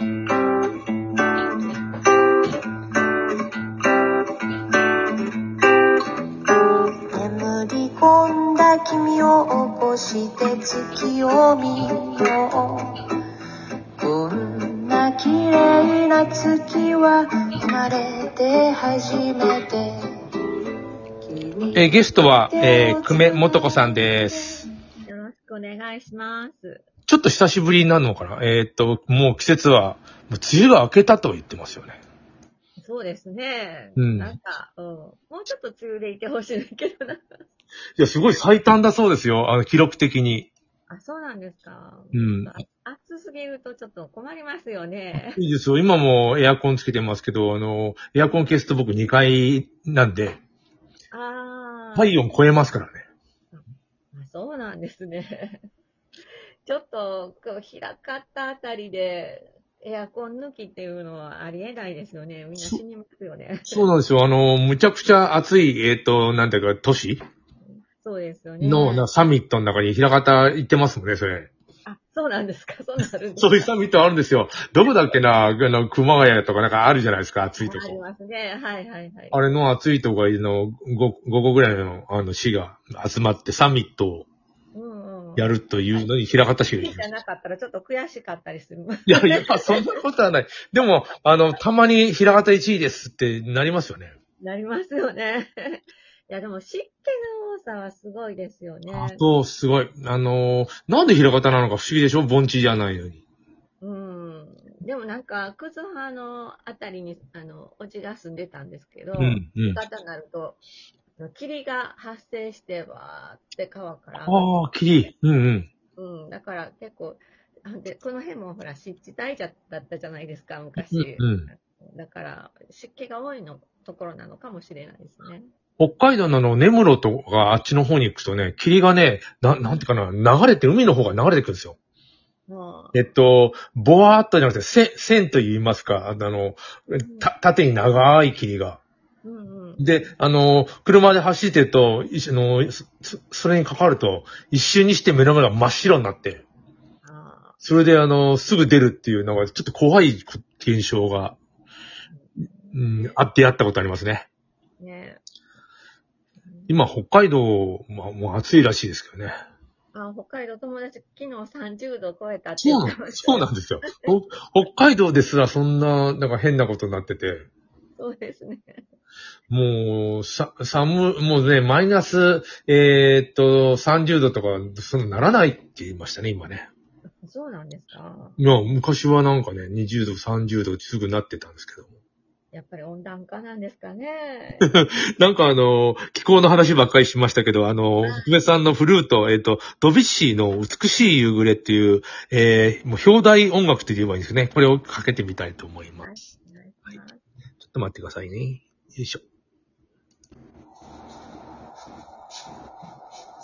眠り込んだ君を起こして月を見ようこんな綺麗な月は生まれて初めて君えーゲストは、えー、久米元子さんです。よろしくお願いします。ちょっと久しぶりになるのかな？えーっと、もう季節は、もう梅雨が明けたと言ってますよね。そうですね。うんなんか、うん、もうちょっと梅雨でいてほしいんだけどな。いや、すごい最短だそうですよ。あの、記録的に。あ、そうなんですか。うんあ暑すぎるとちょっと困りますよね。いいですよ。今もエアコンつけてますけど、あの、エアコン消すと僕2階なんで、ああ。体温超えますからね。あそうなんですね。ちょっと、こう、開かったあたりで、エアコン抜きっていうのはありえないですよね。みんな死にますよね。そ うなんですよ。あの、むちゃくちゃ暑い、えーっと、なんていうか、都市？そうですよね。の、なサミットの中に平方行ってますもんね、それ。あ、そうなんですか。そうなるんですかそういうサミットあるんですよ。どこだっけな、あの、熊谷とかなんかあるじゃないですか、暑いとありこ。ますね。はいはいはい。あれの暑いとこの 5, 5個ぐらいのあの市が集まってサミットを。やるというのに平方市が行きました。じゃなかったらちょっと悔しかったりする。いやいや、そんなことはない。でも、あの、たまに平方1位ですってなりますよね。なりますよね。いや、でも湿気の多さはすごいですよね。あと、すごい。あのーなんで平方なのか不思議でしょ？盆地じゃないのに。うん。でもなんか、クズ派のあたりに、あの、おじが住んでたんですけど、うん、うん。方になると、霧が発生して、わーって川から。ああ、霧。うんうん。うん。だから結構、あで、この辺もほら、湿地帯じゃだったじゃないですか、昔。うんだから、湿気が多いのところなのかもしれないですね。北海道のあの、根室とかあっちの方に行くとね、霧がね、ななんていうかな、流れて、海の方が流れてくるんですよ。えっと、ぼわーっとじゃなくて、線、線と言いますか、あの、た、縦に長い霧が。うんうん。で、あの、車で走ってると、いあの、そそれにかかると、一瞬にして目の前が真っ白になって、あそれであの、すぐ出るっていうのが、ちょっと怖い現象が、うん、あってやったことありますね。あ、ね今、北海道、まあ、もう暑いらしいですけどね。あ、北海道友達、昨日30度超えたって言ってました。そうなんですよ。ほ北海道ですらそんな、なんか変なことになってて、そうですね。もう、さ、寒、もうね、マイナス、えーっと、30度とか、そんなならないって言いましたね、今ね。そうなんですか？いや、昔はなんかね、20度、30度すぐなってたんですけども。やっぱり温暖化なんですかね。なんかあの、気候の話ばっかりしましたけど、あの、福部さんのフルート、えっ、と、ドビュッシーの美しい夕暮れっていう、えー、もう表題音楽って言えばいいんですね。これをかけてみたいと思いまはいす。。お願いちょっと待ってくださいね。よいしょ。「君たち。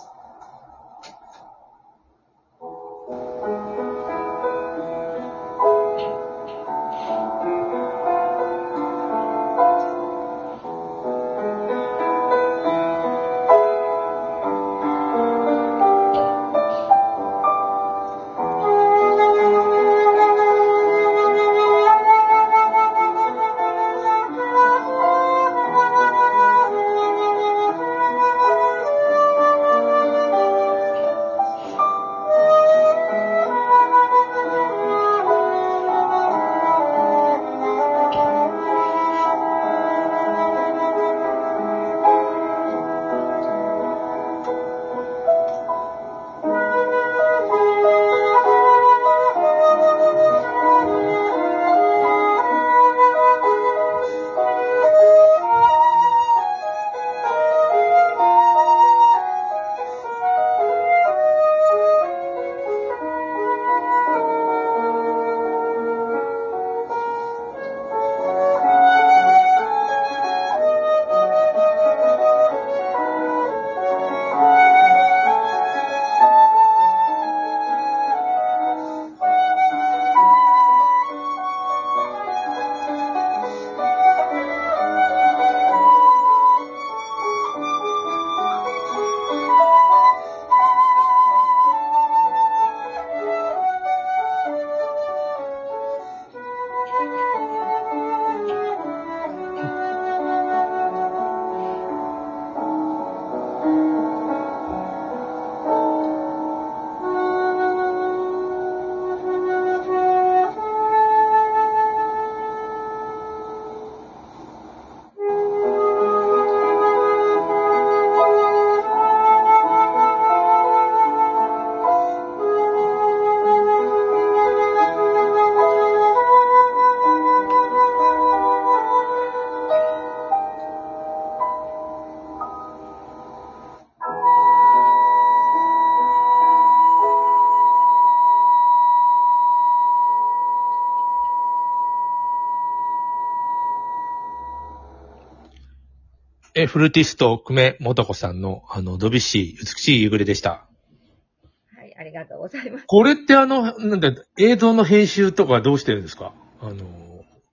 え、フルーティスト、久米元子さんの、あの、ドビュッシー、美しい夕暮れでした。はい、ありがとうございます。これってあの、なんだ、映像の編集とかどうしてるんですか？あの、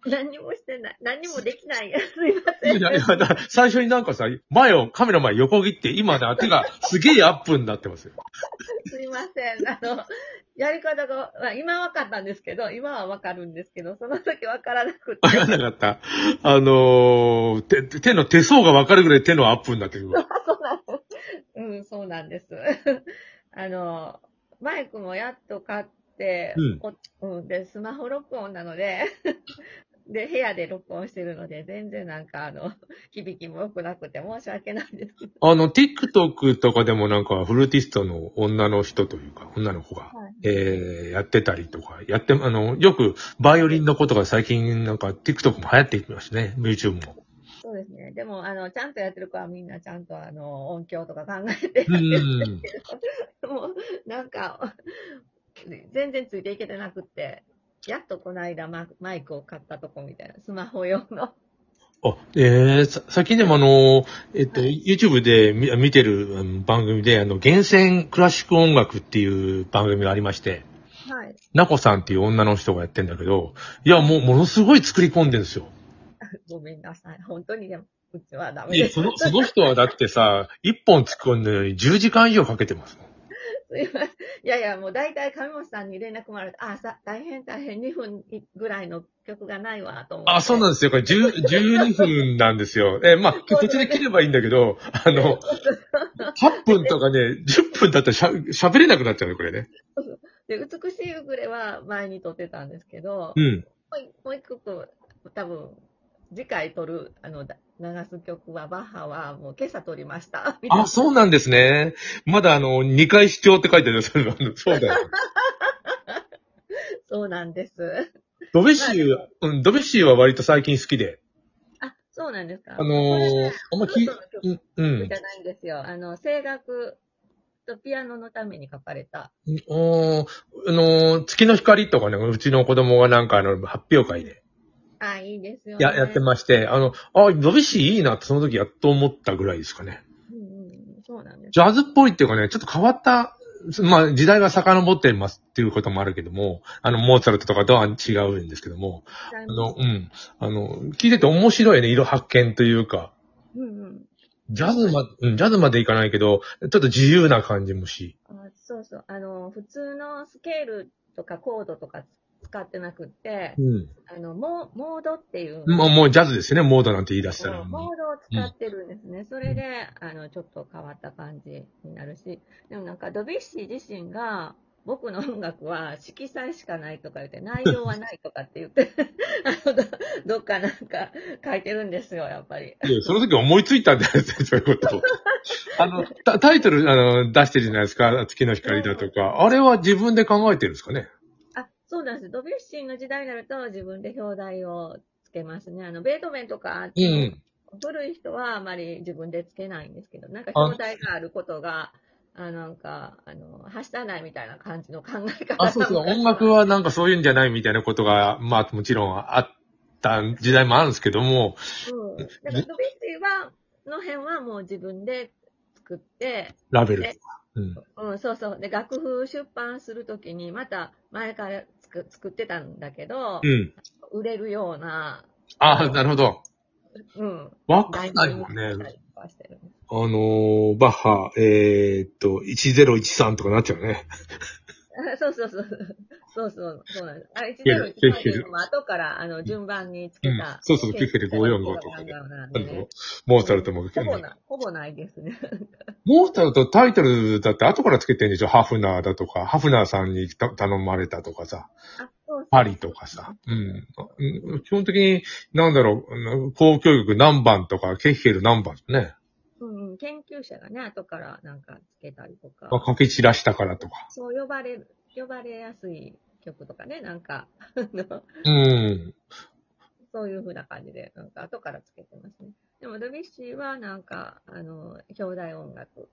何にもしてない。何にもできない。すいません。いやいや、だ最初になんかさ、前を、カメラ前横切って、今ね、手が すげえアップになってますよ。すいません。あの、やり方が、まあ、今分かったんですけど、今は分かるんですけど、その時分からなくて。わかんなかった。あのー手、手の手相がわかるぐらい手のアップになってる。そうなんです。うん、そうなんです。あの、マイクもやっと買って、おうん、で、スマホ録音なので、で、部屋で録音してるので、全然なんかあの、響きも良くなくて申し訳ないですけど。あの、TikTok とかでもなんか、フルーティストの女の人というか、女の子が、はいえー、やってたりとか、やって、あの、よく、バイオリンのことが最近なんか、TikTok も流行ってきましたね。YouTube も。そうですね。でも、あの、ちゃんとやってる子はみんなちゃんとあの、音響とか考えてやってうるんんですけど、もう、なんか、全然ついていけてなくって、やっとこの間ママイクを買ったとこみたいな、スマホ用の。あ、えー、さ最近でもあの、えっと、YouTube で見見てる番組で、あの、厳選クラシック音楽っていう番組がありまして、はい。なこさんっていう女の人がやってんだけど、いや、もう、ものすごい作り込んでるんですよ。ごめんなさい。本当にでも、うちはダメいや、です。その、その人はだってさ、一本作るのに10時間以上かけてますもん。すいません。いやいや、もう大体上本さんに連絡もらって、あ、さ、大変大変、2分ぐらいの曲がないわ、と思って。あ、そうなんですよ。これ10 12分なんですよ。え、まあ、途中で切ればいいんだけど、あの、8分とかね、10分だったらしゃ喋れなくなっちゃうね、これね。で、美しいウクレは前に撮ってたんですけど、うん。もう一曲、多分、次回撮る、あの、だ流す曲は、バッハはもう今朝撮りました。あ、そうなんですね。まだあの、2回視聴って書いてあるよ。そそうだよ。そうなんです。ドベッシーは、うん、ドベッシーは割と最近好きで。あ、そうなんですか。あのー、あんま聞いうん、うんじ。ゃないんですよ。あの、声楽とピアノのために書かれた。おーあのー、月の光とかね、うちの子供がなんかあの、発表会で、あ、いいですよね。や、やってまして、あの、あ、ドベッシーいいなってその時やっと思ったぐらいですかね。うんうん、そうなんです。ジャズっぽいっていうかね、ちょっと変わった、まあ時代が遡ってますっていうこともあるけども、あの、モーツァルトとかとは違うんですけども、あの、うん、あの、聞いてて面白いね、色発見というか、うんうん。ジャズま、うん、ジャズまでいかないけど、ちょっと自由な感じもし。あそうそう。あの、普通のスケールとかコードとか使ってなくって、うん。あの、モモードっていう。もう、もうジャズですよね、モードなんて言い出したら。モードを使ってるんですね。それで、あの、ちょっと変わった感じになるし、でもなんか、ドビュッシー自身が、僕の音楽は色彩しかないとか言って、内容はないとかって言って、あのど、どっかなんか書いてるんですよ、やっぱり。いや、その時思いついたんだよ、そういうことを。あの、タタイトル、あの、出してるじゃないですか、月の光だとか。あれは自分で考えてるんですかね？あ、そうなんです。ドビュッシーの時代になると自分で表題をつけますね。あの、ベートーベンとか、うん。古い人はあまり自分でつけないんですけど、なんか表題があることが、あなんか、あの、はしたないみたいな感じの考え方あ、そうそう、音楽はなんかそういうんじゃないみたいなことが、まあもちろんあった時代もあるんですけども、うん。だからドビュッシーは、の辺はもう自分で作って、ラベルとか。うん。うん、そうそう。で、楽譜出版するときに、また前から作作ってたんだけど、うん。売れるような、あなるほど。うん。わかんないもんねあのー、バッハ、えー、っと、1013とかなっちゃうね。あ そうそうそう。そうそう、そうなんです。あ、一ケルゼロ一ケルケルも後から、あの、順番につけうんた。そうそうケルケル545とかモーツァルトも。ほぼな、ほぼないですね。モーツァルトタイトルだって後からつけてんでしょハフナーだとか、ハフナーさんにた頼まれたとかさ、あ、そうそうパリとかさ。うん。うん基本的に、なんだろう、あの交響曲何番とか、ケッヘル何番ね。研究者がね、後からなんかつけたりとかまあ、、書き散らしたからとか。そう呼ばれる、呼ばれやすい曲とかね、なんか、うん。そういう風な感じで、なんか後からつけてますね。でもドビュッシーはなんか、あの、表題音楽。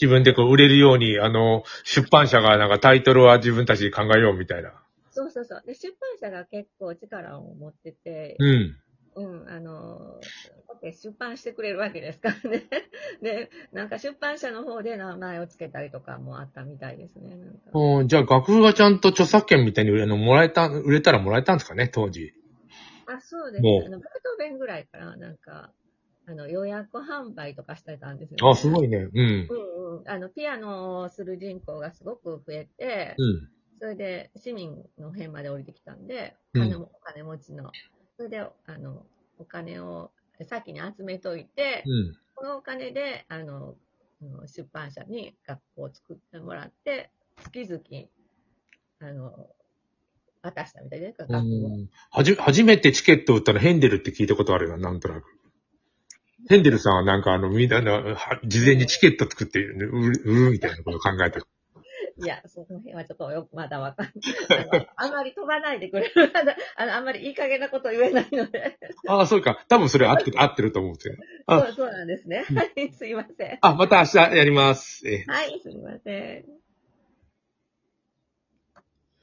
自分でこう売れるように、あの、出版社がなんかタイトルは自分たちで考えようみたいな。そうそうそう。で、出版社が結構力を持ってて、うん。うん、あの、出版してくれるわけですから ね。で、なんか出版社の方で名前を付けたりとかもあったみたいですね。うんじゃあ楽譜がちゃんと著作権みたいに売れあのもらえた、売れたらもらえたんですかね、当時。あ、そうですね。あの、ベートーベンぐらいから、なんか、あの、予約販売とかしてたんですよ、あ、すごいね。うん。うんうん。あの、ピアノをする人口がすごく増えて、うん。それで市民の辺まで降りてきたんで、うん金もお金持ちの。それで、あの、お金を先に集めといて、うん。このお金で、あの、出版社に学校を作ってもらって、月々、あの、渡したみたいですか、う学校はじ、初めてチケット売ったのヘンデルって聞いたことあるな、なんとなく。ヘンデルさんはなんかあの、みんな事前にチケット作って売る、みたいなことを考えてる。いや、その辺はちょっとよくまだわかんない。あんまり飛ばないでくれる。あの、あんまりいい加減なこと言えないので。ああ、そうか。多分それ合ってる、合ってると思うんですよ。あそうそうなんですね。はい、すいません。あ、また明日やります。えーはい、すいません。